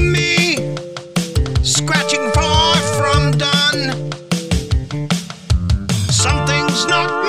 me, scratching far from done. Something's not